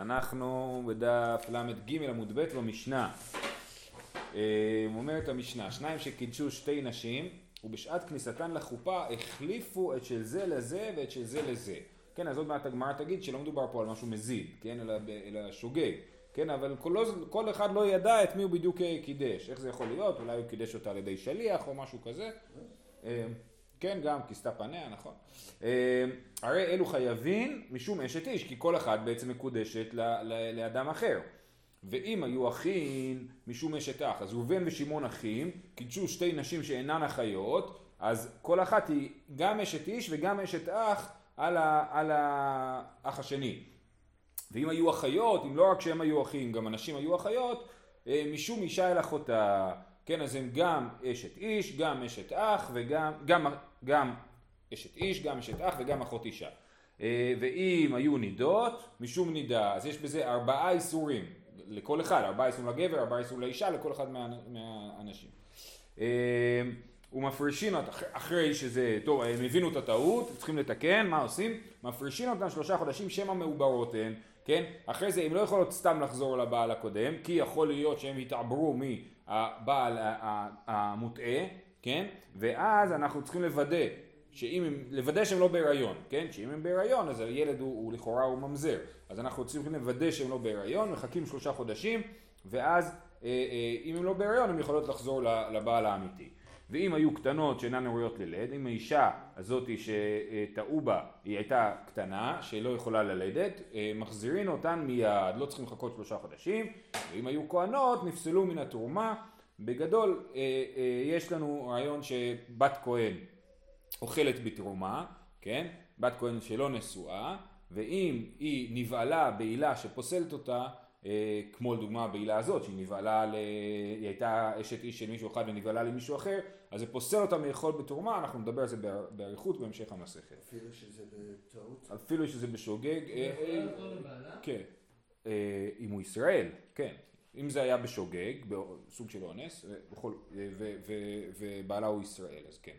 אנחנו בדף ל"ג עמוד ב' במשנה. אה, אומרת המשנה, שניים שקידשו שתי נשים ובשעת כניסתן לחופה החליפו את של זה לזה ואת של זה לזה. כן, אז עוד מעט הגמרא תגיד שלא מדובר פה על משהו מזיד, כן, אלא, שוגג. כן, אבל כל, לא, כל אחד לא ידע את מי הוא בדיוק קידש. איך זה יכול להיות? אולי הוא קידש אותה על ידי שליח או משהו כזה. כן, גם כיסתה פניה, נכון. אה, הרי אלו חייבים משום אשת איש, כי כל אחד בעצם מקודשת לאדם אחר. ואם היו אחים משום אשת אח, אז ראובן ושמעון אחים, קידשו שתי נשים שאינן אחיות, אז כל אחת היא גם אשת איש וגם אשת אח על, ה, על האח השני. ואם היו אחיות, אם לא רק שהם היו אחים, גם הנשים היו אחיות, אה, משום אישה אל אחותה. כן, אז הם גם אשת איש, גם אשת אח וגם, גם, גם אשת איש, גם אשת אח וגם אחות אישה. אה, ואם היו נידות, משום נידה, אז יש בזה ארבעה איסורים לכל אחד, ארבעה איסורים לגבר, ארבעה איסורים לאישה, לכל אחד מה, מהאנשים. אה, ומפרישין אחרי שזה, טוב, הם הבינו את הטעות, צריכים לתקן, מה עושים? מפרישין אותם שלושה חודשים שמא מעוברות הן, כן? אחרי זה הם לא יכולות סתם לחזור לבעל הקודם, כי יכול להיות שהם התעברו מהבעל המוטעה, כן? ואז אנחנו צריכים לוודא, שאם הם, לוודא שהם לא בהיריון, כן? שאם הם בהיריון אז הילד הוא, הוא לכאורה הוא ממזר, אז אנחנו צריכים לוודא שהם לא בהיריון, מחכים שלושה חודשים, ואז אה, אה, אם הם לא בהיריון הם יכולות לחזור לבעל האמיתי. ואם היו קטנות שאינן ראויות ללד, אם האישה הזאת שטעו בה היא הייתה קטנה, שלא יכולה ללדת, אה, מחזירין אותן מיד, לא צריכים לחכות שלושה חודשים, ואם היו כהנות נפסלו מן התרומה. בגדול אה, אה, יש לנו רעיון שבת כהן אוכלת בתרומה, כן? בת כהן שלא נשואה, ואם היא נבעלה בעילה שפוסלת אותה כמו לדוגמה בעילה הזאת שהיא נבהלה, ל... היא הייתה אשת איש של מישהו אחד ונבהלה למישהו אחר אז זה פוסל אותה מאכול בתרומה אנחנו נדבר על זה באריכות בהמשך המסכת. אפילו שזה בטעות? אפילו שזה בשוגג. אה, אה, כן. אם הוא ישראל, כן. אם זה היה בשוגג, בסוג של אונס, ובעלה הוא ישראל אז כן.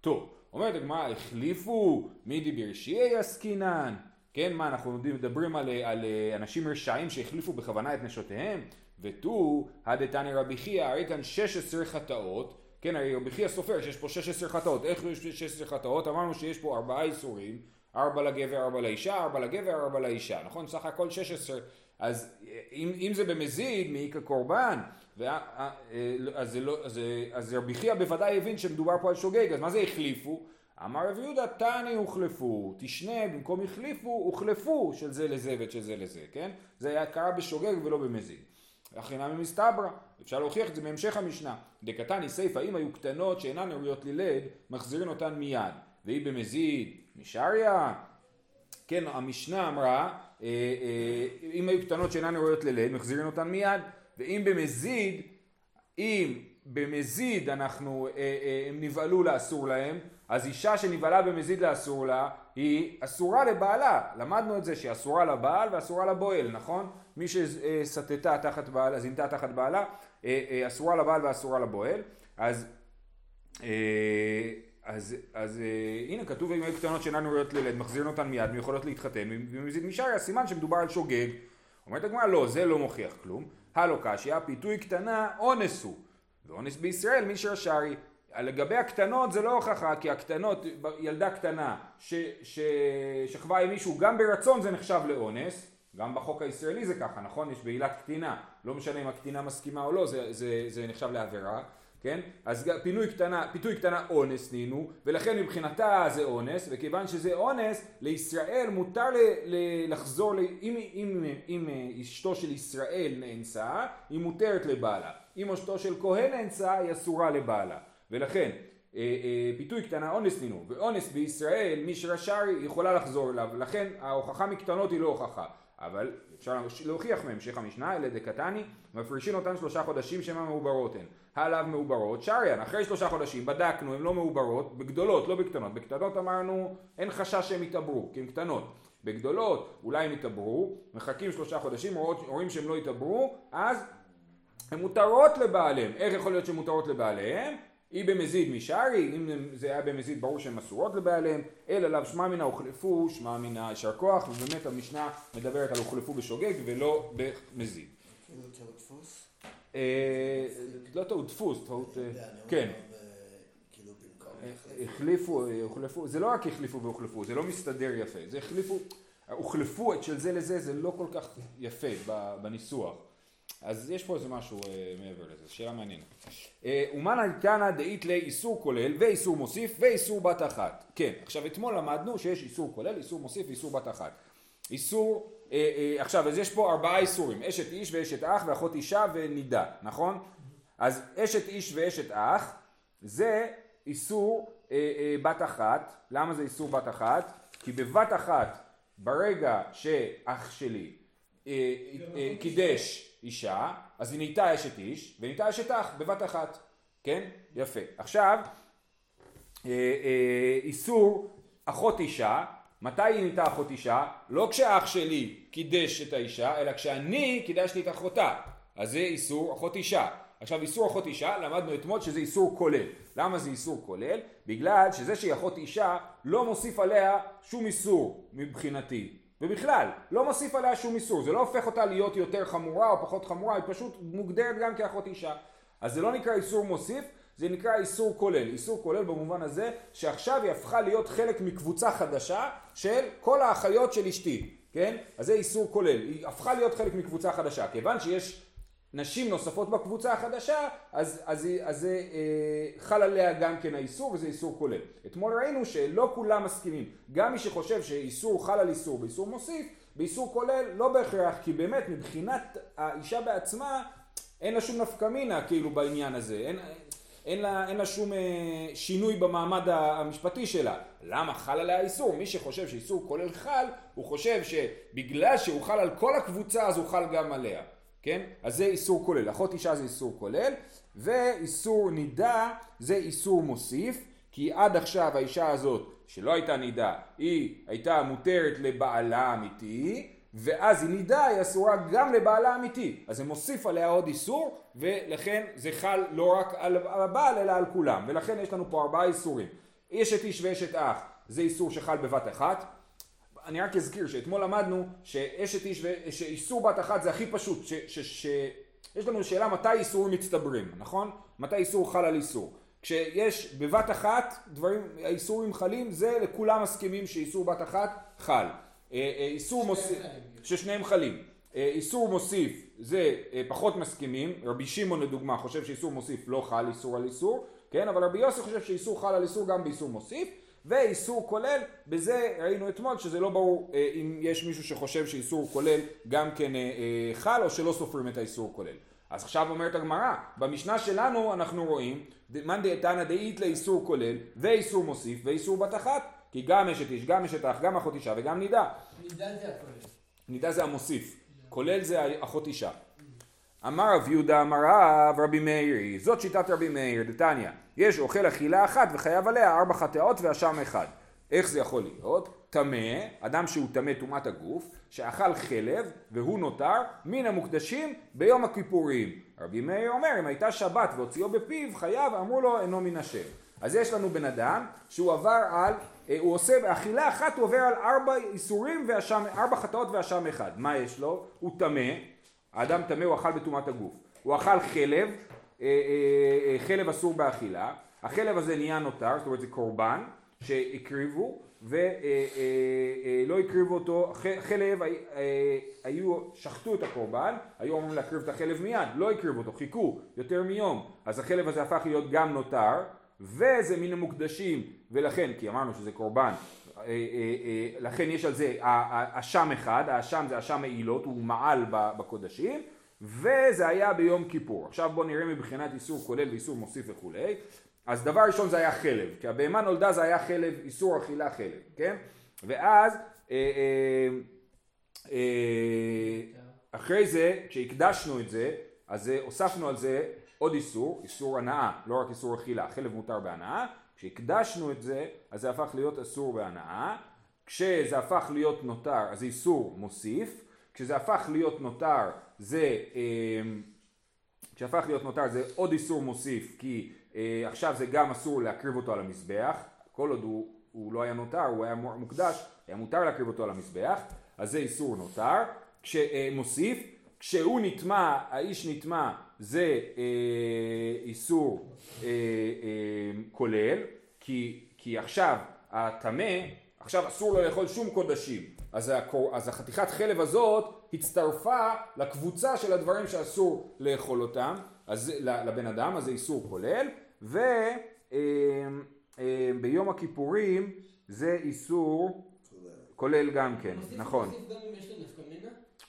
טוב, אומרת הגמרא החליפו מידי ברשיעי עסקינן כן, מה אנחנו מדברים על, על אנשים רשעים שהחליפו בכוונה את נשותיהם? ותו, הדתני רבי חייא, הרי כאן 16 חטאות, כן, הרי רבי חייא סופר שיש פה 16 חטאות, איך יש 16 חטאות? אמרנו שיש פה ארבעה איסורים, ארבע לגבר, ארבע לאישה, ארבע לגבר, ארבע לאישה, נכון? סך הכל 16, אז אם, אם זה במזיד, מעי כקורבן, אז, לא, אז, אז רבי חייא בוודאי הבין שמדובר פה על שוגג, אז מה זה החליפו? אמר רבי יהודה תני הוחלפו, תשנה במקום החליפו, הוחלפו של זה לזה ושל זה לזה, כן? זה היה קרה בשוגג ולא במזיד. אכינה ממסתברא, אפשר להוכיח את זה בהמשך המשנה. דקתני סיפא, אם היו קטנות שאינן ראויות ללד, מחזירים אותן מיד. והיא במזיד, נשאריה. כן, המשנה אמרה, אה, אה, אם היו קטנות שאינן ראויות ללד, מחזירים אותן מיד. ואם במזיד, אם במזיד אנחנו, אה, הם נבהלו לאסור להם, אז אישה שנבהלה במזיד לאסור לה, היא אסורה לבעלה. למדנו את זה שהיא אסורה לבעל ואסורה לבועל, נכון? מי שסטתה תחת בעלה, זינתה תחת בעלה, אה, אה, אסורה לבעל ואסורה לבועל. אז, אה, אז, אז הנה כתוב אם היו קטנות שאינן ראויות ללד, מחזירים אותן מיד, ויכולות להתחתן, ומזיד משריה, סימן שמדובר על שוגג. אומרת הגמרא, לא, זה לא מוכיח כלום. הלא קשיא, פיתוי קטנה, אונס הוא. ואונס בישראל מי שרשרי. לגבי הקטנות זה לא הוכחה, כי הקטנות, ילדה קטנה ש, ששכבה עם מישהו גם ברצון זה נחשב לאונס, גם בחוק הישראלי זה ככה, נכון? יש בעילת קטינה, לא משנה אם הקטינה מסכימה או לא, זה, זה, זה נחשב לעבירה, כן? אז פינוי קטנה, פיתוי קטנה אונס נינו, ולכן מבחינתה זה אונס, וכיוון שזה אונס, לישראל מותר ל, ל, לחזור, ל, אם, אם, אם, אם אשתו של ישראל נאנסה, היא מותרת לבעלה. אם אשתו של כהן נאנסה, היא אסורה לבעלה. ולכן אה, אה, פיתוי קטנה אונס נינו, ואונס בישראל מי שרשאי יכולה לחזור אליו, לכן ההוכחה מקטנות היא לא הוכחה, אבל אפשר להוכיח מהמשך המשנה, אלה דקתני, מפרישין אותן שלושה חודשים שמא מעוברות הן. עליו מעוברות, שריאן, אחרי שלושה חודשים בדקנו, הן לא מעוברות, בגדולות, לא בקטנות. בקטנות אמרנו, אין חשש שהן יתעברו, כי הן קטנות. בגדולות, אולי הן יתעברו, מחכים שלושה חודשים, רואים שהן לא יתעברו, אז הן מותרות לבעליהם. איך יכול להיות שהן מותרות לבעליהם? היא במזיד משארי, אם זה היה במזיד ברור שהן אסורות לבעליהם, אלא לאו שמע מינה הוחלפו, שמע מינה יישר כוח, ובאמת המשנה מדברת על הוחלפו בשוגג ולא במזיד. דפוס? אה, לא טעות דפוס, טעות, אה, אומר, כן, אה, כאילו אה. החליפו, אה, הוחלפו, זה לא רק החליפו והוחלפו, זה לא מסתדר יפה, זה החליפו, הוחלפו את של זה לזה, זה לא כל כך יפה בניסוח. אז יש פה איזה משהו אה, מעבר לזה, שאלה מעניינת. אה, ומנא קנא דאית לי איסור כולל ואיסור מוסיף ואיסור בת אחת. כן, עכשיו אתמול למדנו שיש איסור כולל, איסור מוסיף ואיסור בת אחת. איסור, אה, אה, עכשיו אז יש פה ארבעה איסורים, אשת איש ואשת אח ואחות אישה ונידה, נכון? אז אשת איש ואשת אח זה איסור אה, אה, בת אחת, למה זה איסור בת אחת? כי בבת אחת ברגע שאח שלי אה, אה, קידש אישה, אז היא נהייתה אשת איש ונהייתה אשת אח בבת אחת, כן? יפה. עכשיו, אה, אה, איסור אחות אישה, מתי היא נהייתה אחות אישה? לא כשאח שלי קידש את האישה, אלא כשאני קידשתי את אחותה. אז זה איסור אחות אישה. עכשיו איסור אחות אישה, למדנו אתמול שזה איסור כולל. למה זה איסור כולל? בגלל שזה שהיא אחות אישה לא מוסיף עליה שום איסור מבחינתי. ובכלל, לא מוסיף עליה שום איסור. זה לא הופך אותה להיות יותר חמורה או פחות חמורה, היא פשוט מוגדרת גם כאחות אישה. אז זה לא נקרא איסור מוסיף, זה נקרא איסור כולל. איסור כולל במובן הזה שעכשיו היא הפכה להיות חלק מקבוצה חדשה של כל האחיות של אשתי, כן? אז זה איסור כולל. היא הפכה להיות חלק מקבוצה חדשה. כיוון שיש נשים נוספות בקבוצה החדשה, אז, אז, אז אה, חל עליה גם כן האיסור וזה איסור כולל. אתמול ראינו שלא כולם מסכימים. גם מי שחושב שאיסור חל על איסור באיסור מוסיף, באיסור כולל לא בהכרח, כי באמת מבחינת האישה בעצמה אין לה שום נפקא מינה כאילו בעניין הזה. אין, אין לה, אין לה שום אה, שינוי במעמד המשפטי שלה. למה חל עליה איסור? מי שחושב שאיסור כולל חל, הוא חושב שבגלל שהוא חל על כל הקבוצה אז הוא חל גם עליה. כן? אז זה איסור כולל. אחות אישה זה איסור כולל, ואיסור נידה זה איסור מוסיף, כי עד עכשיו האישה הזאת שלא הייתה נידה, היא הייתה מותרת לבעלה האמיתי, ואז היא נידה, היא אסורה גם לבעלה האמיתי. אז זה מוסיף עליה עוד איסור, ולכן זה חל לא רק על הבעל אלא על כולם. ולכן יש לנו פה ארבעה איסורים. אשת איש ואשת אח זה איסור שחל בבת אחת. אני רק אזכיר שאתמול למדנו שאשת איש ושאיסור בת אחת זה הכי פשוט, ש, ש, ש, יש לנו שאלה מתי איסורים מצטברים, נכון? מתי איסור חל על איסור. כשיש בבת אחת דברים, האיסורים חלים, זה לכולם מסכימים שאיסור בת אחת חל. אה, אה, איסור מוסיף, ששניהם חלים. אה, איסור מוסיף זה פחות מסכימים, רבי שמעון לדוגמה חושב שאיסור מוסיף לא חל איסור על איסור, כן? אבל רבי יוסי חושב שאיסור חל על איסור גם באיסור מוסיף. ואיסור כולל, בזה ראינו אתמול שזה לא ברור אה, אם יש מישהו שחושב שאיסור כולל גם כן אה, אה, חל או שלא סופרים את האיסור כולל. אז עכשיו אומרת הגמרא, במשנה שלנו אנחנו רואים מאן דתנא דאית לאיסור כולל ואיסור מוסיף ואיסור בת אחת כי גם אשת איש, גם אשת אח, גם אחות אישה וגם נידה. נידה זה הכולל. נידה זה המוסיף, כולל זה אחות אישה. אמר רב יהודה אמר רב רבי מאיר, זאת שיטת רבי מאיר, דתניא, יש אוכל אכילה אחת וחייב עליה ארבע חטאות ואשם אחד. איך זה יכול להיות? טמא, אדם שהוא טמא טומאת הגוף, שאכל חלב והוא נותר מן המוקדשים ביום הכיפורים. רבי מאיר אומר, אם הייתה שבת והוציאו בפיו, חייב, אמרו לו, אינו מן השם. אז יש לנו בן אדם שהוא עבר על, אה, הוא עושה באכילה אחת, הוא עובר על ארבע איסורים ואשם, ארבע חטאות ואשם אחד. מה יש לו? הוא טמא, האדם טמא הוא אכל בטומאת הגוף. הוא אכל חלב, אה, אה, אה, חלב אסור באכילה, החלב הזה נהיה נותר, זאת אומרת זה קורבן שהקריבו ולא הקריבו אותו, חלב, אה, היו, שחטו את הקורבן, היו אמורים להקריב את החלב מיד, לא הקריבו אותו, חיכו יותר מיום, אז החלב הזה הפך להיות גם נותר וזה מן המוקדשים. ולכן, כי אמרנו שזה קורבן, אה, אה, אה, לכן יש על זה אשם אחד, האשם זה אשם מעילות, הוא מעל בקודשים וזה היה ביום כיפור. עכשיו בואו נראה מבחינת איסור כולל ואיסור מוסיף וכולי. אז דבר ראשון זה היה חלב, כי הבהמה נולדה זה היה חלב, איסור אכילה חלב, כן? ואז אה, אה, אה, אחרי זה, כשהקדשנו את זה, אז אה, הוספנו על זה עוד איסור, איסור הנאה, לא רק איסור אכילה, חלב מותר בהנאה, כשהקדשנו את זה, אז זה הפך להיות אסור בהנאה, כשזה הפך להיות נותר, אז איסור מוסיף, כשזה הפך להיות נותר, זה, אה, כשהפך להיות נותר זה עוד איסור מוסיף, כי אה, עכשיו זה גם אסור להקריב אותו על המזבח, כל עוד הוא, הוא לא היה נותר, הוא היה מוקדש, היה מותר להקריב אותו על המזבח, אז זה איסור נותר. כשמוסיף, אה, כשהוא נטמע, האיש נטמע, זה אה, איסור אה, אה, כולל, כי, כי עכשיו הטמא, עכשיו אסור לו לאכול שום קודשים, אז, הקור, אז החתיכת חלב הזאת הצטרפה לקבוצה של הדברים שאסור לאכול אותם, אז לבן אדם, אז זה איסור כולל, וביום אה, אה, הכיפורים זה איסור כולל. גם כן, נכון.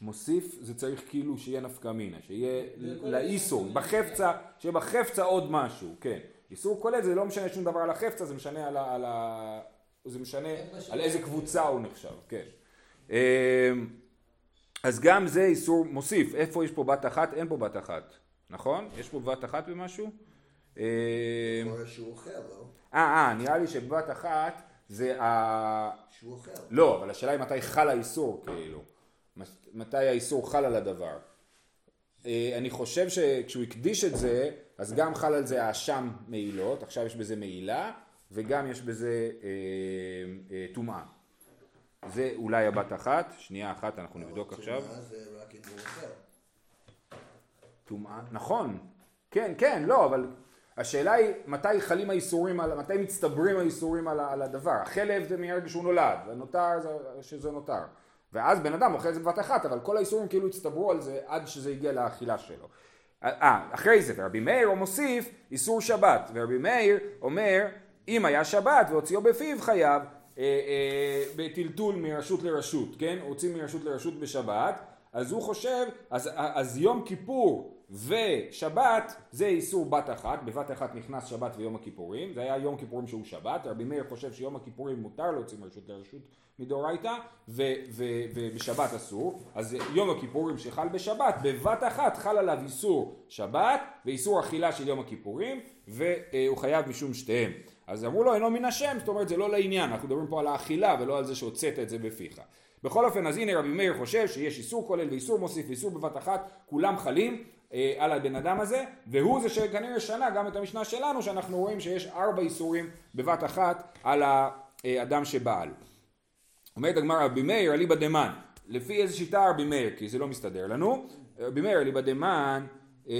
מוסיף זה צריך כאילו שיהיה נפקא מינה, שיהיה לאיסור, בחפצה, שיהיה בחפצה עוד משהו, כן. איסור כולל זה לא משנה שום דבר על החפצה, זה משנה על, ה, על, ה, זה משנה על איזה קבוצה הוא נחשב, כן. אמ, אז גם זה איסור מוסיף, איפה יש פה בת אחת? אין פה בת אחת, נכון? יש פה בת אחת במשהו? אמ, לא? אה, אה, נראה לי שבת אחת זה ה... שהוא אוכל. לא, אבל השאלה היא מתי חל האיסור, כאילו. מתי האיסור חל על הדבר. אה, אני חושב שכשהוא הקדיש את זה, אז גם חל על זה האשם מעילות, עכשיו יש בזה מעילה, וגם יש בזה אה, טומאה. אה, אה, זה אולי הבת אחת, שנייה אחת אנחנו נבדוק עכשיו. טומאה נכון, כן, כן, לא, אבל השאלה היא מתי חלים האיסורים, על, מתי מצטברים האיסורים על, על הדבר. החלב זה מהרגע שהוא נולד, ונותר זה שזה נותר. ואז בן אדם אוכל את זה בבת אחת, אבל כל האיסורים כאילו הצטברו על זה עד שזה הגיע לאכילה שלו. אה, אחרי זה, ורבי מאיר הוא מוסיף איסור שבת, ורבי מאיר אומר, אם היה שבת והוציאו בפיו חייב אה, אה, בטלטול מרשות לרשות, כן? הוציא מרשות לרשות בשבת, אז הוא חושב, אז, אז יום כיפור ושבת זה איסור בת אחת, בבת אחת נכנס שבת ויום הכיפורים, זה היה יום כיפורים שהוא שבת, רבי מאיר חושב שיום הכיפורים מותר להוציא מרשות לרשות מדאורייתא ובשבת אסור, אז יום הכיפורים שחל בשבת, בבת אחת חל עליו איסור שבת ואיסור אכילה של יום הכיפורים והוא חייב משום שתיהם. אז אמרו לו אינו מן השם, זאת אומרת זה לא לעניין, אנחנו מדברים פה על האכילה ולא על זה שהוצאת את זה בפיך. בכל אופן אז הנה רבי מאיר חושב שיש איסור כולל ואיסור מוסיף ואיסור בבת אחת, כולם חלים אה, על הבן אדם הזה, והוא זה שכנראה שנה גם את המשנה שלנו, שאנחנו רואים שיש ארבע איסורים בבת אחת על האדם שבעל. אומרת הגמרא רבי מאיר אליבא דמן, לפי איזה שיטה רבי מאיר, כי זה לא מסתדר לנו, רבי מאיר אליבא דמן, אה,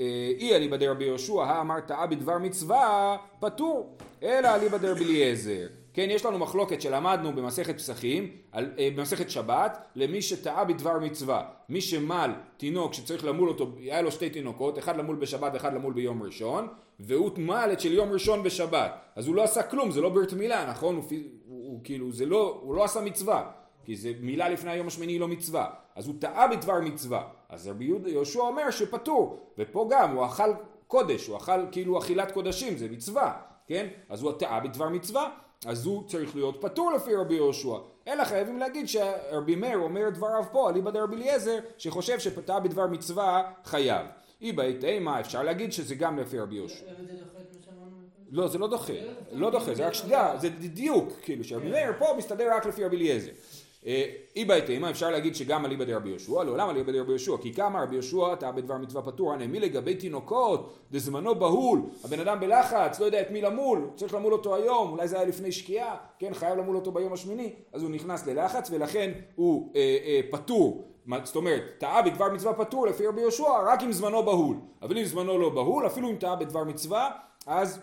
אה, אי אליבא דרבי יהושע, האמר טעה בדבר מצווה, פטור, אלא אליבא דרבי אליעזר. כן, יש לנו מחלוקת שלמדנו במסכת פסחים, על, אה, במסכת שבת, למי שטעה בדבר מצווה. מי שמל תינוק שצריך למול אותו, היה לו שתי תינוקות, אחד למול בשבת, אחד למול ביום ראשון, והוא מל את של יום ראשון בשבת. אז הוא לא עשה כלום, זה לא ברית מילה, נכון? הוא, הוא, הוא כאילו, זה לא, הוא לא עשה מצווה. כי זה מילה לפני היום השמיני היא לא מצווה. אז הוא טעה בדבר מצווה. אז רבי יהושע אומר שפטור. ופה גם, הוא אכל קודש, הוא אכל כאילו אכילת קודשים, זה מצווה. כן? אז הוא טעה בדבר מצווה. אז הוא צריך להיות פטור לפי רבי יהושע. אלא חייבים להגיד שרבי מאיר אומר את דבריו פה, אליבא דרבי אליעזר, שחושב שפטר בדבר מצווה חייב. אי בעת אימה אפשר להגיד שזה גם לפי רבי יהושע. לא, זה לא דוחה, לא דוחה, זה רק שתדע, זה דיוק, כאילו, שרבי מאיר פה מסתדר רק לפי רבי אליעזר. אי בהתאמה אפשר להגיד שגם אליבא דרבי יהושע, לעולם אליבא דרבי יהושע, כי כמה רבי יהושע טעה בדבר מצווה פטור, הנה מי לגבי תינוקות, דזמנו בהול, הבן אדם בלחץ, לא יודע את מי למול, צריך למול אותו היום, אולי זה היה לפני שקיעה, כן, חייב למול אותו ביום השמיני, אז הוא נכנס ללחץ ולכן הוא אה, אה, פטור, זאת אומרת, טעה בדבר מצווה פטור לפי רבי יהושע רק אם זמנו בהול, אבל אם זמנו לא בהול, אפילו אם טעה בדבר מצווה, אז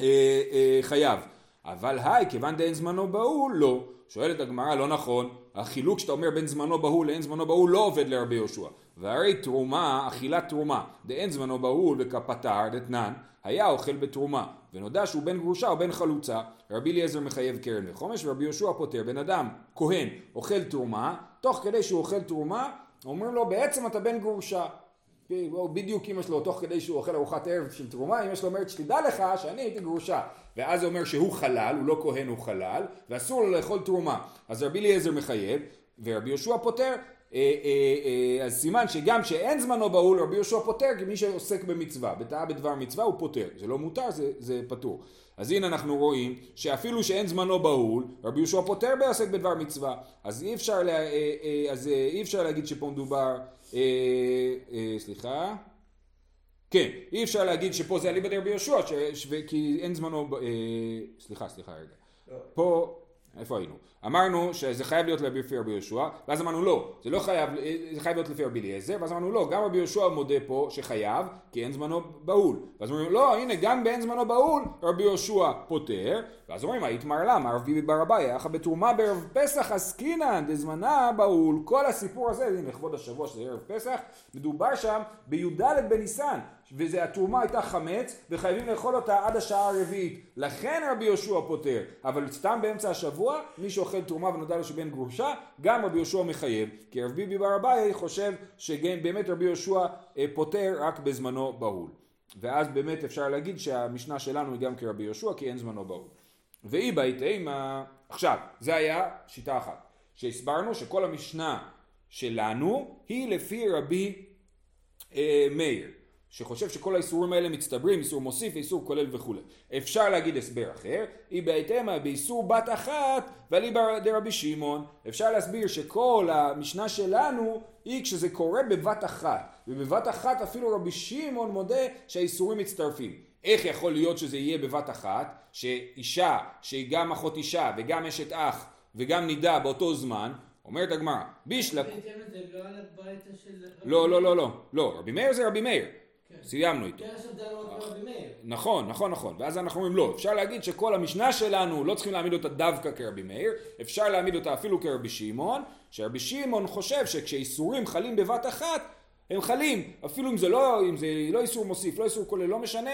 אה, אה, חייב. אבל האי, כיוון דאין זמנו בהול, לא. שואלת הגמרא, לא נכון, החילוק שאתה אומר בין זמנו בהול לאין זמנו בהול לא עובד לרבי יהושע. והרי תרומה, אכילת תרומה, דאין זמנו בהול וקפטר דתנן, היה אוכל בתרומה, ונודע שהוא בן גרושה או בן חלוצה, רבי אליעזר מחייב קרן וחומש ורבי יהושע פוטר, בן אדם, כהן, אוכל תרומה, תוך כדי שהוא אוכל תרומה, אומרים לו בעצם אתה בן גרושה. בדיוק אמא שלו, תוך כדי שהוא אוכל ארוחת ערב של תרומה, אמא שלו אומרת שתדע לך שאני הייתי גרושה. ואז זה אומר שהוא חלל, הוא לא כהן, הוא חלל, ואסור לו לאכול תרומה. אז רבי אליעזר מחייב, ורבי יהושע פוטר. אה, אה, אה, אז סימן שגם שאין זמנו בהול, רבי יהושע פוטר, כי מי שעוסק במצווה, בטעה בדבר מצווה הוא פוטר. זה לא מותר, זה, זה פטור. אז הנה אנחנו רואים שאפילו שאין זמנו בהול, רבי יהושע פוטר בעוסק בדבר מצווה. אז אי אפשר, לה, אז אי אפשר להגיד שפה מדובר, סליחה, כן, אי אפשר להגיד שפה זה אליבא דרבי יהושע, כי אין זמנו, אה, סליחה, סליחה רגע. לא. פה, איפה היינו? אמרנו שזה חייב להיות לפי רבי יהושע, ואז אמרנו לא, זה לא חייב, זה חייב להיות לפי רבי אליעזר, ואז אמרנו לא, גם רבי יהושע מודה פה שחייב, כי אין זמנו בהול. ואז אומרים לא, הנה, גם באין זמנו בהול, רבי יהושע פוטר, ואז אומרים, הא איתמר עלה, רב ביבי בר אביי, הכא בתרומה בערב פסח עסקינן, דזמנה בהול, כל הסיפור הזה, הנה לכבוד השבוע שזה ערב פסח, מדובר שם בי"ד בניסן, וזה התרומה הייתה חמץ, וחייבים לאכול אותה עד השעה הרביעית. לכן רבי יהושע פוטר, אבל סתם באמצע השבוע, מי שאוכל תרומה ונודע לו שבן גרושה, גם רבי יהושע מחייב. כי רב ביבי בר אביי חושב שבאמת רבי יהושע אה, פוטר רק בזמנו בהול. ואז באמת אפשר להגיד שהמשנה שלנו היא גם כרבי יהושע, כי אין זמנו בהול. ואי בית אימה, עכשיו, זה היה שיטה אחת. שהסברנו שכל המשנה שלנו היא לפי רבי אה, מאיר, שחושב שכל האיסורים האלה מצטברים, איסור מוסיף ואיסור כולל וכולי. אפשר להגיד הסבר אחר, היא בהתאמה באיסור בת אחת ואליבא דרבי שמעון. אפשר להסביר שכל המשנה שלנו היא כשזה קורה בבת אחת, ובבת אחת אפילו רבי שמעון מודה שהאיסורים מצטרפים. איך יכול להיות שזה יהיה בבת אחת, שאישה שהיא גם אחות אישה וגם אשת אח וגם נידה באותו זמן, אומרת הגמרא, בישלק לא. לא, לא, לא, לא, לא, רבי מאיר זה רבי מאיר, כן. סיימנו איתו. כן. נכון, נכון, נכון, ואז אנחנו אומרים לא, אפשר להגיד שכל המשנה שלנו לא צריכים להעמיד אותה דווקא כרבי מאיר, אפשר להעמיד אותה אפילו כרבי שמעון, שרבי שמעון חושב שכשאיסורים חלים בבת אחת, הם חלים, אפילו אם זה לא, אם זה לא איסור מוסיף, לא איסור כולל, לא משנה,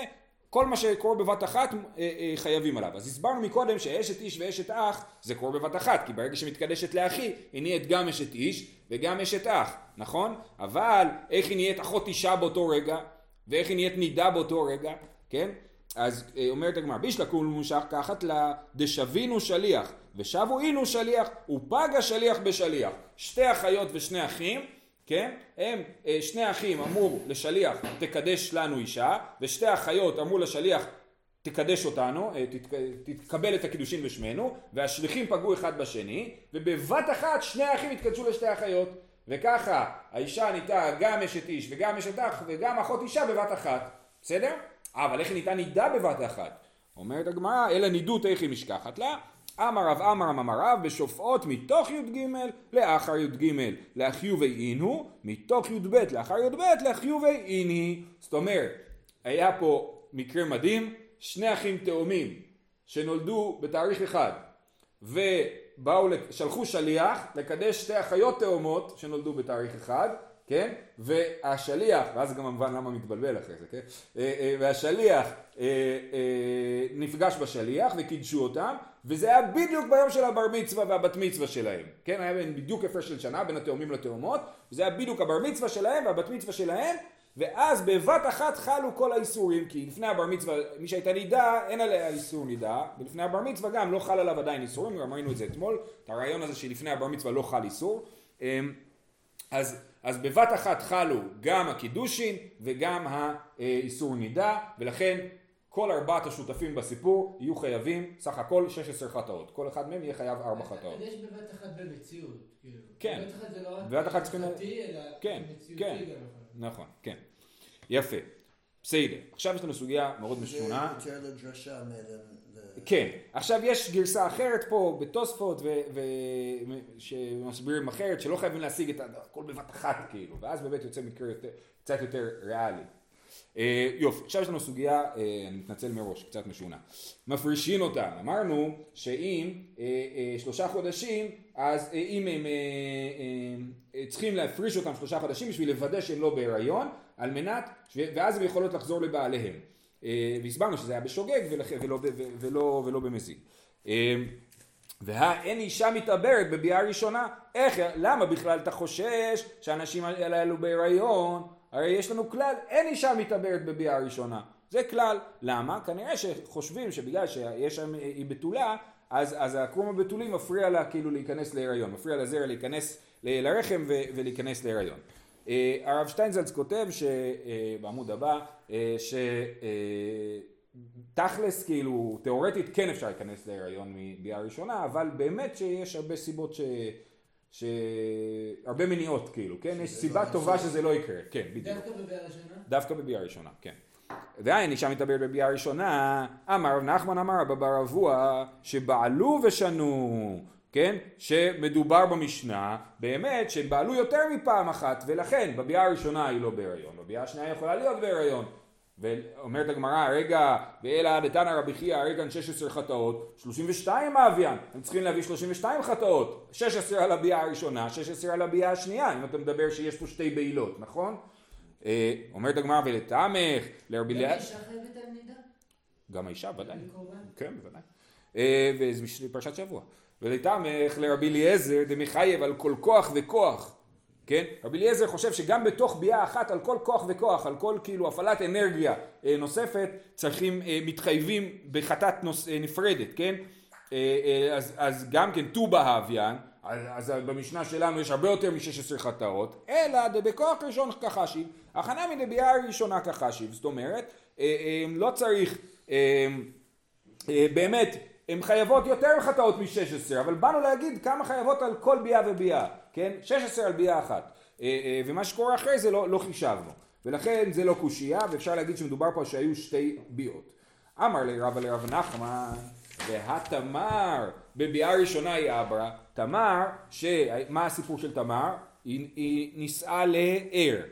כל מה שקורה בבת אחת אה, אה, חייבים עליו. אז הסברנו מקודם שאשת איש ואשת אח זה קורה בבת אחת, כי ברגע שמתקדשת לאחי, היא נהיית גם אשת איש וגם אשת אח, נכון? אבל איך היא נהיית אחות אישה באותו רגע, ואיך היא נהיית נידה באותו רגע, כן? אז אה, אומרת הגמרא, בישלה כול מושך כחת לה דשבינו שליח, ושבו אינו שליח, ופג השליח בשליח. שתי אחיות ושני אחים, כן? הם, אה, שני אחים אמרו לשליח, תקדש לנו אישה, ושתי אחיות אמרו לשליח, תקדש אותנו, אה, תתקבל את הקידושין בשמנו, והשליחים פגעו אחד בשני, ובבת אחת שני האחים התקדשו לשתי אחיות. וככה האישה נהייתה גם אשת איש וגם אשת אח וגם אחות אישה בבת אחת, בסדר? אבל איך היא נהייתה נידה בבת אחת? אומרת הגמרא, אלא נידות איך היא משכחת לה? אמר רב אמרם אמר רב בשופעות מתוך י"ג לאחר י"ג לאחיובי אינו מתוך י"ב לאחר י"ב לאחיובי איני זאת אומרת היה פה מקרה מדהים שני אחים תאומים שנולדו בתאריך אחד לק- שלחו שליח לקדש שתי אחיות תאומות שנולדו בתאריך אחד, כן? והשליח, ואז גם המובן למה מתבלבל אחרי זה, כן? אה, אה, והשליח אה, נפגש בשליח וקידשו אותם, וזה היה בדיוק ביום של הבר מצווה והבת מצווה שלהם, כן? היה בדיוק הפרש של שנה בין התאומים לתאומות, וזה היה בדיוק הבר מצווה שלהם והבת מצווה שלהם, ואז בבת אחת חלו כל האיסורים, כי לפני הבר מצווה, מי שהייתה נידה, אין עליה איסור נידה, ולפני הבר מצווה גם לא חל עליו עדיין איסורים, גם ראינו את זה אתמול, את הרעיון הזה שלפני הבר מצווה לא חל איסור. אמ, אז, אז בבת אחת חלו גם הקידושין וגם האיסור נידה, ולכן כל ארבעת השותפים בסיפור יהיו חייבים סך הכל 16 חטאות. כל אחד מהם יהיה חייב ארבע חטאות. יש בבת אחת במציאות, כאילו. כן. בבת אחת זה לא רק בבת אחת צריכים- הלכתי, אלא כן, מציאותי כן. גם. נכון, כן. יפה. בסדר. עכשיו יש לנו סוגיה מאוד משונה. זה יותר לדרשה כן, עכשיו יש גרסה אחרת פה בתוספות ו- ו- שמסבירים אחרת שלא חייבים להשיג את הכל בבת אחת כאילו ואז באמת יוצא מקרה קצת יותר ריאלי. אה, יופי, עכשיו יש לנו סוגיה, אה, אני מתנצל מראש, קצת משונה. מפרישין אותם, אמרנו שאם אה, שלושה חודשים, אז אם הם צריכים להפריש אותם שלושה חודשים בשביל לוודא שהם לא בהיריון, על מנת, ואז הם יכולות לחזור לבעליהם. והסברנו שזה היה בשוגג ולא, ולא, במזיד. והאין אישה מתעברת בביאה ראשונה, איך, למה בכלל אתה חושש שהאנשים האלו בהיריון? הרי יש לנו כלל, אין אישה מתעברת בביאה ראשונה. זה כלל. למה? כנראה שחושבים שבגלל שיש שם היא בתולה, אז, אז הקרום הבתולי מפריע לה כאילו להיכנס להיריון, מפריע לזרע להיכנס ל- לרחם ו- ולהיכנס להיריון. אה, הרב שטיינזלץ כותב ש- אה, בעמוד הבא, אה, שתכלס כאילו תיאורטית כן אפשר להיכנס להיריון מביאה ראשונה, אבל באמת שיש הרבה סיבות ש... שהרבה מניעות כאילו, כן? יש שזה סיבה לא טובה. שזה לא יקרה, כן, בדיוק. דווקא בבעיה ראשונה? דווקא בביאה ראשונה, כן. ואין אישה מתאברת בביאה ראשונה, אמר רב נחמן אמר רבא בר אבוה, שבעלו ושנו, כן? שמדובר במשנה, באמת שהם בעלו יותר מפעם אחת, ולכן בביאה הראשונה היא לא בהיריון, בביאה השנייה היא יכולה להיות בהיריון. ואומרת הגמרא, רגע, ואלא דתנא רבי חייא, הרגע 16 חטאות, 32 האביין, הם צריכים להביא 32 חטאות, 16 על הביאה הראשונה, 16 על הביאה השנייה, אם אתה מדבר שיש פה שתי בעילות, נכון? אה, אומרת הגמרא ולתמך, לרבי גם אליעזר, אישה חייבת על נידה? גם האישה ודאי? כן בוודאי, אה, וזה פרשת שבוע, ולתמך לרבי אליעזר דמחייב על כל כוח וכוח, כן? רבי אליעזר חושב שגם בתוך ביאה אחת על כל כוח וכוח, על כל כאילו הפעלת אנרגיה אה, נוספת, צריכים, אה, מתחייבים בחטאת נוס, אה, נפרדת, כן? אז, אז גם כן ט"ו באביין, אז, אז במשנה שלנו יש הרבה יותר מ-16 חטאות, אלא דבכוח ראשון כחשיב, הכנה מדביעה ראשונה כחשיב, זאת אומרת, לא צריך, באמת, הן חייבות יותר חטאות מ-16, אבל באנו להגיד כמה חייבות על כל ביאה וביאה, כן? 16 על ביאה אחת. אה, אה, ומה שקורה אחרי זה לא, לא חישבנו. ולכן זה לא קושייה, ואפשר להגיד שמדובר פה שהיו שתי ביאות. אמר לי רבא לרב נחמן, והתמר בביאה ראשונה היא אברה, תמר, ש... מה הסיפור של תמר? היא, היא נישאה לער.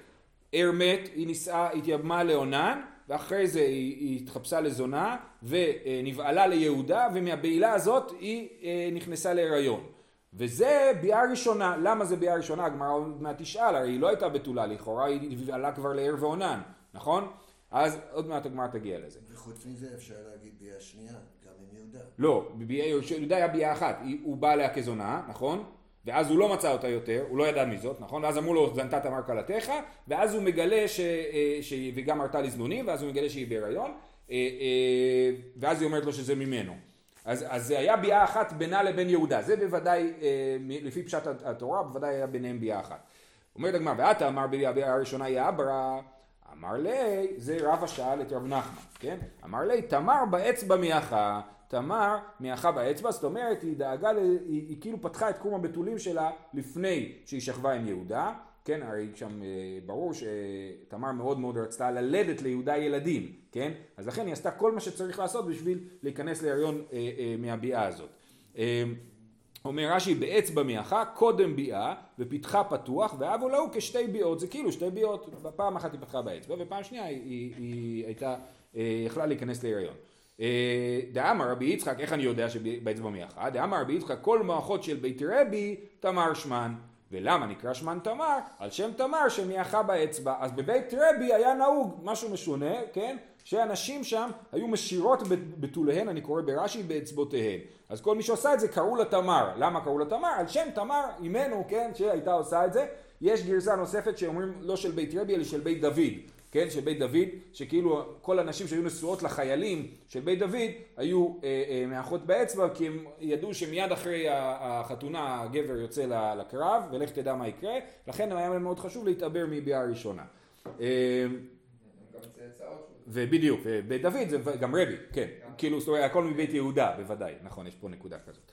ער מת, היא נישאה, התייבמה לאונן, ואחרי זה היא, היא התחפשה לזונה, ונבעלה ליהודה, ומהבעילה הזאת היא אה, נכנסה להיריון. וזה ביאה ראשונה, למה זה ביאה ראשונה? הגמרא עוד מעט תשאל, הרי היא לא הייתה בתולה לכאורה, היא נבעלה כבר לער ועונן, נכון? אז עוד מעט הגמרא תגיע לזה. וחוץ מזה אפשר להגיד ביאה שנייה, גם עם יהודה. לא, ביאה יהודה היה ביאה אחת, הוא בא אליה כזונה, נכון? ואז הוא לא מצא אותה יותר, הוא לא ידע מזאת, נכון? ואז אמרו לו, זנתה תמר כלתך, ואז הוא מגלה ש... אה, ש... וגם הרתה לזנונים, ואז הוא מגלה שהיא בהיריון, אה, אה, ואז היא אומרת לו שזה ממנו. אז, אז זה היה ביאה אחת בינה לבין יהודה, זה בוודאי, אה, לפי פשט התורה, בוודאי היה ביניהם ביאה אחת. אומרת הגמרא, ואתה אמר ביאה הראשונה היא אברה, אמר לי, זה רבא שאל את רב נחמן, כן? אמר לי, תמר באצבע מיאחה, תמר מיאחה באצבע, זאת אומרת, היא דאגה, ל... היא, היא כאילו פתחה את קרום הבתולים שלה לפני שהיא שכבה עם יהודה, כן? הרי שם אה, ברור שתמר מאוד מאוד רצתה ללדת ליהודה ילדים, כן? אז לכן היא עשתה כל מה שצריך לעשות בשביל להיכנס להריון אה, אה, מהביאה הזאת. אה, אומר רש"י באצבע מיאחה, קודם ביאה, ופיתחה פתוח, ואבו להו כשתי ביאות, זה כאילו שתי ביאות, פעם אחת היא פתחה באצבע, ופעם שנייה היא, היא, היא הייתה, אה, יכלה להיכנס להיריון. אה, דאמר רבי יצחק, איך אני יודע שבאצבע מיאחה? דאמר רבי יצחק, כל מערכות של בית רבי, תמר שמן. ולמה נקרא שמן תמר? על שם תמר שמיאחה באצבע. אז בבית רבי היה נהוג משהו משונה, כן? שאנשים שם היו משירות בתוליהן, אני קורא ברש"י, באצבעותיהן. אז כל מי שעושה את זה קראו לה תמר. למה קראו לה תמר? על שם תמר אימנו, כן, שהייתה עושה את זה. יש גרסה נוספת שאומרים לא של בית רבי אלא של בית דוד. כן, של בית דוד, שכאילו כל הנשים שהיו נשואות לחיילים של בית דוד היו אה, אה, מאחות באצבע כי הם ידעו שמיד אחרי החתונה הגבר יוצא לקרב ולך תדע מה יקרה, לכן היה להם מאוד חשוב להתעבר מביאה ראשונה. אה. ובדיוק, בית דוד זה גם רבי, כן, כאילו זאת אומרת הכל מבית יהודה בוודאי, נכון, יש פה נקודה כזאת.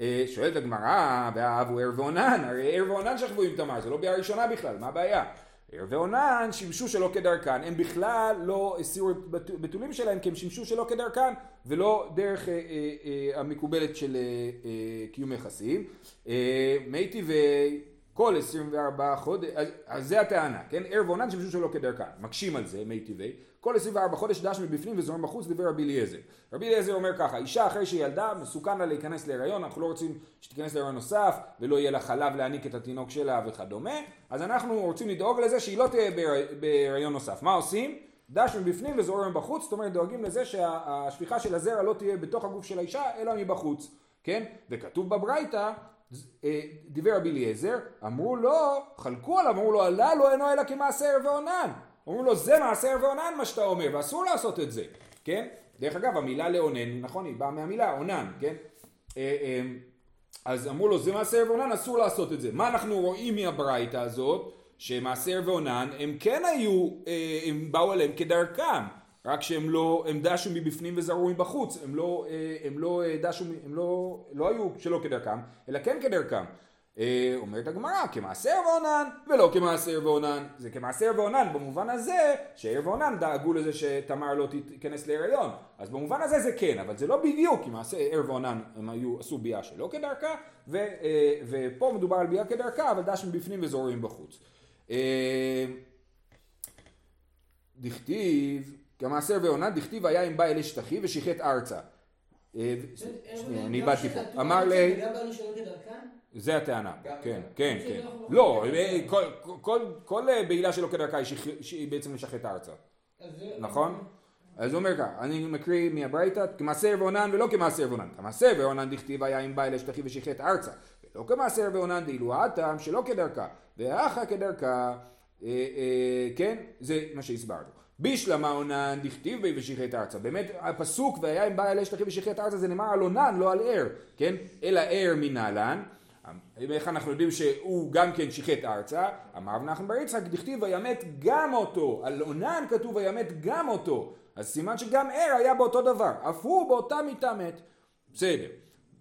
אה, שואלת הגמרא, והאבו ער ועונן, הרי ער ועונן שכבו עם תמר, זה לא ביאה ראשונה בכלל, מה הבעיה? ועונן שימשו שלא כדרכן, הם בכלל לא הסירו בתולים שלהם כי הם שימשו שלא כדרכן ולא דרך אה, אה, אה, המקובלת של אה, אה, קיום יחסים. אה, מי טבעי כל 24 חודש, אז, אז זה הטענה, כן? ערב ועונן שימשו שלא כדרכן, מקשים על זה, מי טבעי, כל 24 חודש דש מבפנים וזורם בחוץ, דבר רבי אליעזר. רבי אליעזר אומר ככה, אישה אחרי שהיא ילדה, מסוכן לה להיכנס להיריון, אנחנו לא רוצים שתיכנס להיריון נוסף, ולא יהיה לה חלב להעניק את התינוק שלה וכדומה, אז אנחנו רוצים לדאוג לזה שהיא לא תהיה בהיר- בהיריון נוסף. מה עושים? דש מבפנים וזורם בחוץ, זאת אומרת דואגים לזה שהשפיכה של הזרע לא תהיה בתוך הגוף של האישה, אלא מבחוץ, כן? וכתוב בברייתא, דיבר רבי אליעזר, אמרו לו, חלקו עליו, אמרו לו, הללו אינו אלא כמעשר ועונן. אמרו לו, זה מעשר ועונן מה שאתה אומר, ואסור לעשות את זה, כן? דרך אגב, המילה לאונן, נכון, היא באה מהמילה עונן, כן? אה, אה, אז אמרו לו, זה מעשר ועונן, אסור לעשות את זה. מה אנחנו רואים מהברייתא הזאת? שמעשר ועונן, הם כן היו, אה, הם באו אליהם כדרכם. רק שהם לא, הם דשו מבפנים וזרעו מבחוץ, הם לא, אה, הם לא אה, דשו, הם לא, לא היו שלא כדרכם, אלא כן כדרכם. אה, אומרת הגמרא, כמעשר ועונן ולא כמעשר ועונן. זה כמעשר ועונן במובן הזה שער ועונן דאגו לזה שתמר לא תיכנס להיריון. אז במובן הזה זה כן, אבל זה לא בדיוק, כי מעשה ער ועונן הם היו, עשו ביאה שלא כדרכה, ו, ופה מדובר על ביאה כדרכה, אבל דש מבפנים וזורעים בחוץ. דכתיב, כמעשר ועונן, דכתיב היה אם בא אל אשתחי ושיחט ארצה. אה, שנייה, אני איבדתי פה. אמר לי... כדרכן? זה הטענה, כן, וגם. כן, כן. לא לא. אה, כל- כל- כל אה, בעילה שלא כדרכה היא בעצם לשחט ארצה, נכון? אז הוא אומר ככה, אני מקריא מהברייתא, כמעשר ועונן ולא כמעשר ועונן. כמעשר ועונן דכתיב היה אם בא אל אשתחי ושיחט ארצה. ולא כמעשר ועונן דאילו הטעם שלא כדרכה. והאחה כדרכה, כן, זה מה שהסברנו. בישלמה עונן דכתיב בי ושיחט ארצה. באמת הפסוק והיה אם בא אל אשתחי ושיחט ארצה זה נאמר על עונן לא על ער, כן? אלא ער מנהלן. איך אנחנו יודעים שהוא גם כן שיחט ארצה? אמר רב נחמן בר יצחק, דכתיב וימת גם אותו. על עונן כתוב וימת גם אותו. אז סימן שגם ער היה באותו דבר. אף הוא באותה מיטה מת. בסדר.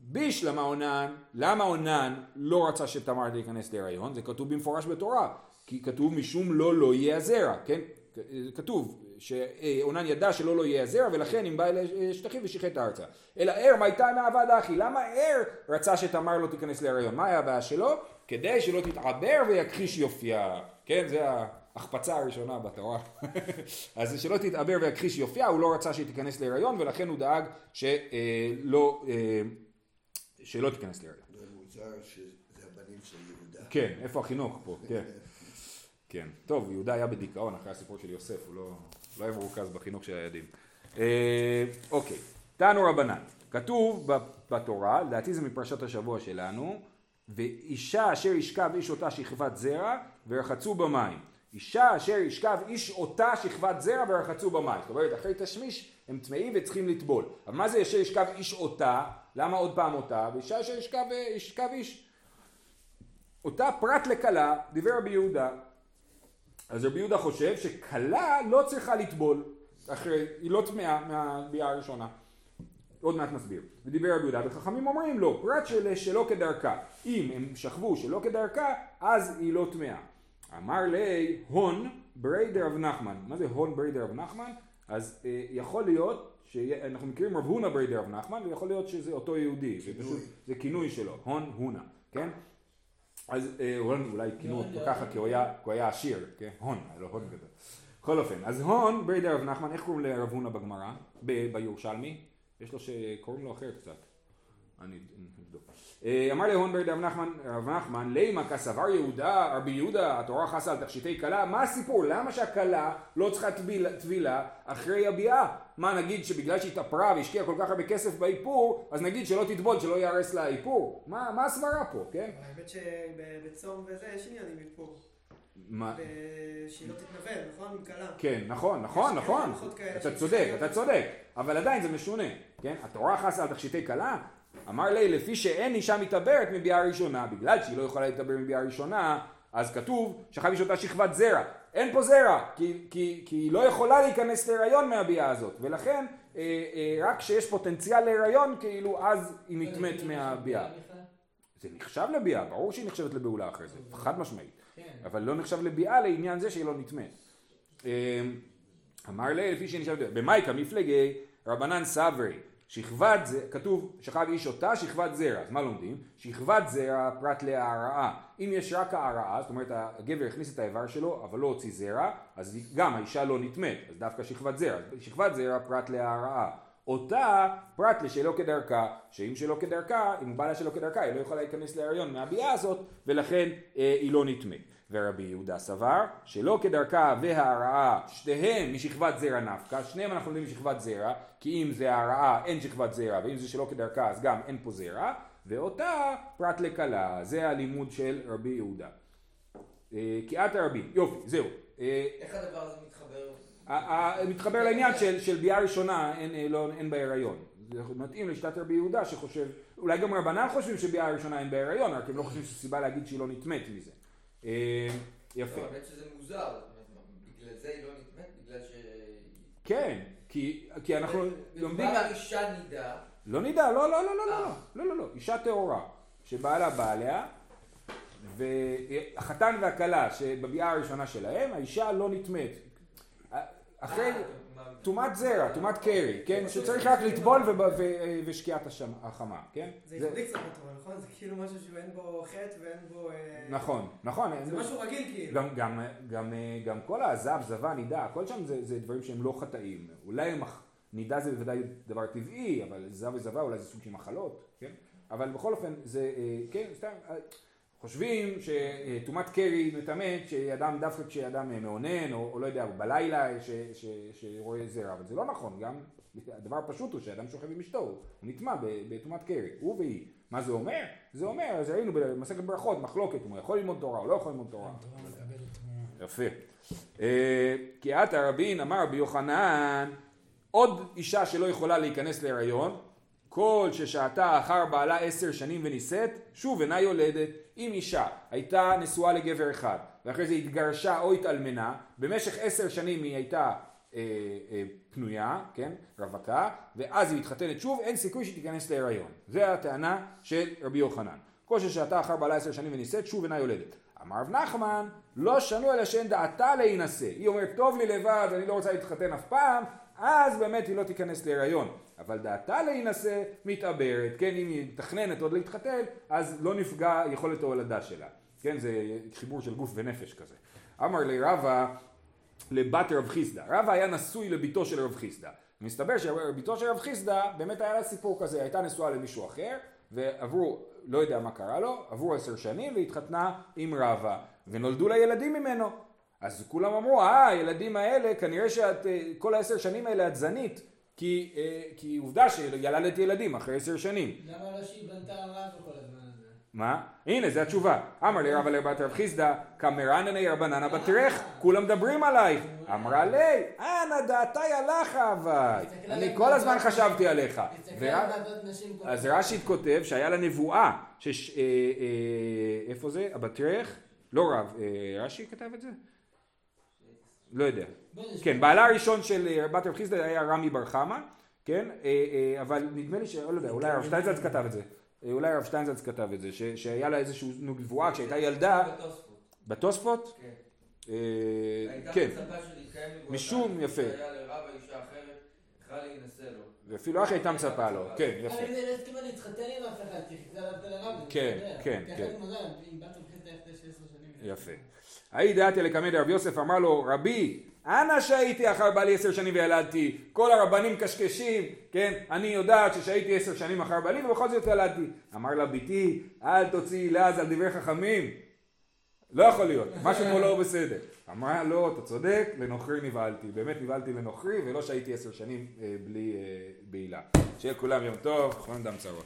בישלמה עונן, למה עונן לא רצה שתמר תיכנס להיריון? זה כתוב במפורש בתורה. כי כתוב משום לא לא יהיה הזרע, כן? כתוב שעונן ידע שלא לא יהיה הזרע ולכן אם בא אל שטחים ושיחט ארצה. אלא ער מה הייתה מעבד אחי? למה ער רצה שתמר לא תיכנס להיריון? מה היה הבעיה שלו? כדי שלא תתעבר ויכחיש יופייה. כן, זה ההחפצה הראשונה בתורה. אז שלא תתעבר ויכחיש יופייה, הוא לא רצה שהיא תיכנס להיריון ולכן הוא דאג שלא, אה, שלא תיכנס להיריון. זה מוזר שזה הבנים של יהודה. כן, איפה החינוך פה? כן. כן. טוב, יהודה היה בדיכאון אחרי הסיפור של יוסף, הוא לא, לא היה מרוכז בחינוך של הילדים. אה, אוקיי, תנו רבנן, כתוב בתורה, לדעתי זה מפרשת השבוע שלנו, ואישה אשר ישכב איש אותה שכבת זרע ורחצו במים. אישה אשר ישכב איש אותה שכבת זרע ורחצו במים. זאת אומרת, אחרי תשמיש הם טמאים וצריכים לטבול. אבל מה זה אשר ישכב איש אותה? למה עוד פעם אותה? ואישה אשר ישכב, אה, איש. אותה פרט לכלה, דברי רבי יהודה. אז רבי יהודה חושב שכלה לא צריכה לטבול, אחרי, היא לא טמאה מהביאה הראשונה. עוד מעט נסביר. דברי רבי יהודה, וחכמים אומרים לא, פרט של, שלא כדרכה. אם הם שכבו שלא כדרכה, אז היא לא טמאה. אמר ליה, הון בריה דרב נחמן. מה זה הון בריה דרב נחמן? אז אה, יכול להיות, שאנחנו מכירים רב הונא בריה דרב נחמן, ויכול להיות שזה אותו יהודי. זה. פשוט- זה כינוי שלו, הון הונא, כן? אז אה, הון אולי כינו אותו ככה כי הוא היה, עשיר, כן? הון, היה לו הון גדול. בכל אופן, אז הון בריה דרב נחמן, איך קוראים לרב הונא בגמרא? בירושלמי? יש לו שקוראים לו אחרת קצת. אני אמר להון בריה דרב נחמן, רב נחמן, לימא קסבר יהודה, רבי יהודה, התורה חסה על תכשיטי כלה, מה הסיפור? למה שהכלה לא צריכה טבילה, אחרי הביאה? מה נגיד שבגלל שהיא התאפרה והשקיעה כל כך הרבה כסף באיפור, אז נגיד שלא תטבול, שלא ייהרס לה האיפור? מה, מה הסברה פה, כן? האמת שבצום וזה יש עניין עם איפור. מה? שהיא לא תתנבל, נכון? עם כלה. כן, נכון, נכון, נכון. אתה צודק, אתה צודק. אבל עדיין זה משונה, כן? התורה חסה על תכשיטי כלה, אמר לי, לפי שאין אישה מתעברת מביאה ראשונה, בגלל שהיא לא יכולה להתעבר מביאה ראשונה, אז כתוב יש אותה שכבת זרע. אין פה זרע, כי, כי, כי היא לא יכולה להיכנס להיריון מהביאה הזאת, ולכן אה, אה, רק כשיש פוטנציאל להיריון, כאילו אז היא נטמאת מהביאה. זה נחשב לביאה, ברור שהיא נחשבת לבעולה אחרי זה, חד משמעית. כן. אבל לא נחשב לביאה לעניין זה שהיא לא נטמאת. אמ, אמר לי לפי שנשאלת, במייקה מפלגי רבנן סברי, שכבת זה, כתוב שכב איש אותה שכבת זרע, אז מה לומדים? שכבת זרע פרט להערעה. אם יש רק הערעה, זאת אומרת הגבר הכניס את האיבר שלו אבל לא הוציא זרע, אז גם האישה לא נטמאת, אז דווקא שכבת זרע. שכבת זרע פרט להערעה. אותה פרט לשלא כדרכה, שאם שלא כדרכה, אם הוא בא לה שלא כדרכה, היא לא יכולה להיכנס להריון מהביאה הזאת, ולכן אה, היא לא נטמאת. ורבי יהודה סבר שלא כדרכה וההרעה שתיהם משכבת זרע נפקא, שניהם אנחנו לומדים משכבת זרע, כי אם זה ההרעה אין שכבת זרע, ואם זה שלא כדרכה אז גם אין פה זרע, ואותה פרט לכלה, זה הלימוד של רבי יהודה. אה, קיאת הרבים, יופי, זהו. אה, איך הדבר הזה מתחבר? מתחבר לעניין של, של ביאה ראשונה אין, אה, לא, אין בהיריון. זה מתאים לשיטת רבי יהודה שחושב, אולי גם רבנן חושבים שביאה ראשונה אין בהיריון, רק הם לא חושבים שיש סיבה להגיד שהיא לא נטמאת מזה. אה, יפה. לא, האמת שזה מוזר, בגלל זה היא לא נטמאת, בגלל ש... כן, כי, אנחנו לומדים... מדובר אישה נידה, לא נדע, לא, לא, לא, לא, לא, אה. לא, לא, לא, לא, אישה טהורה, שבעלה בא עליה, והחתן והכלה שבביאה הראשונה שלהם, האישה לא נטמאת. אחרי טומאת זרע, טומאת קרי, כן? שצריך רק לטבול וב- ו- ושקיעת החמה, כן? זה ייחודי קצת בתורה, נכון? זה כאילו משהו שאין בו חטא ואין בו... אה, נכון, נכון. זה משהו רגיל כאילו. גם, גם, גם, אה, גם כל הזב, זבה, נידה, הכל שם זה, זה דברים שהם לא חטאים. אולי. נידה זה בוודאי דבר טבעי, אבל זב וזבה אולי זה סוג של מחלות, כן? אבל בכל אופן, זה, אה, כן, סתם, חושבים שטומאת קרי מטמאת שאדם, דווקא כשאדם מאונן, או, או לא יודע, בלילה ש, ש, שרואה זרע, אבל זה לא נכון, גם הדבר הפשוט הוא שאדם שוכב עם אשתו, הוא נטמע בטומאת קרי, הוא והיא. מה זה אומר? זה אומר, אז ראינו במסכת ברכות, מחלוקת, אם הוא יכול ללמוד תורה או לא יכול ללמוד תורה. יפה. אה, כי עתה רבין אמר רבי יוחנן, עוד אישה שלא יכולה להיכנס להיריון, כל ששהתה אחר בעלה עשר שנים ונישאת, שוב אינה יולדת. אם אישה הייתה נשואה לגבר אחד, ואחרי זה התגרשה או התאלמנה, במשך עשר שנים היא הייתה אה, אה, פנויה, כן, רווקה, ואז היא מתחתנת שוב, אין סיכוי שהיא תיכנס להיריון. זה הטענה של רבי יוחנן. כל ששהתה אחר בעלה עשר שנים ונישאת, שוב אינה יולדת. אמר רב נחמן, לא שנו אלא שאין דעתה להינשא. היא אומרת, טוב לי לבד, אני לא רוצה להתחתן אף פעם, אז באמת היא לא תיכנס להיריון. אבל דעתה להינשא מתעברת, כן, אם היא מתכננת עוד להתחתן, אז לא נפגע יכולת ההולדה שלה. כן, זה חיבור של גוף ונפש כזה. אמר לי רבא לבת רב חיסדא. רבא היה נשוי לביתו של רב חיסדא. מסתבר שביתו של רב חיסדא באמת היה לה סיפור כזה, הייתה נשואה למישהו אחר, ועברו, לא יודע מה קרה לו, עברו עשר שנים והתחתנה עם רבא, ונולדו לה ילדים ממנו. אז כולם אמרו, אה, הילדים האלה, כנראה שאת, אה, כל העשר שנים האלה את זנית, כי, אה, כי עובדה שילדת ילדים אחרי עשר שנים. למה לא שהיא בנתה רב כל הזמן? מה? הנה, זו התשובה. אמר לי רבא לבת רב חיסדא, קמרנני רבננה בתרך, כולם מדברים עלייך. אמרה לי, אנא דעתי עליך אביי. אני כל הזמן חשבתי עליך. אז. רש"י כותב שהיה לה נבואה. אה, איפה זה? הבתרך? לא רב, רש"י כתב את זה? לא יודע. כן, בעלה הראשון של אה, בת רב חיסדא היה רמי בר חמא, כן? אה, אה, אבל נדמה לי ש... לא יודע, אולי הרב שטיינזלץ כתב את זה. אה, אולי הרב שטיינזלץ כתב את זה, ש- שהיה לה איזושהי נבואה כשהייתה ילדה, בתוספות. בתוספות? כן. אה, הייתה כן, משום, יפה. ואפילו אחי הייתה מצפה לו, כן, אבל יפה. היא לא הסכימה להתחתן עם אף אחד, כי חיכתה לרב. זה כן. כן, כן. היא מזל, אם בת וחצי אחרי 16 שנים. יפה. האי דעתי לקמא דרב יוסף אמר לו רבי אנא שהייתי אחר בעלי עשר שנים וילדתי. כל הרבנים קשקשים כן? אני יודעת ששהייתי עשר שנים אחר בעלי ובכל זאת ילדתי. אמר לה ביתי אל תוציאי לעז על דברי חכמים. לא יכול להיות משהו פה לא בסדר. אמרה לא אתה צודק לנוכרי נבהלתי. באמת נבהלתי לנוכרי ולא שהייתי עשר שנים אה, בלי אה, בעילה. שיהיה לכולם יום טוב חונן דם צרות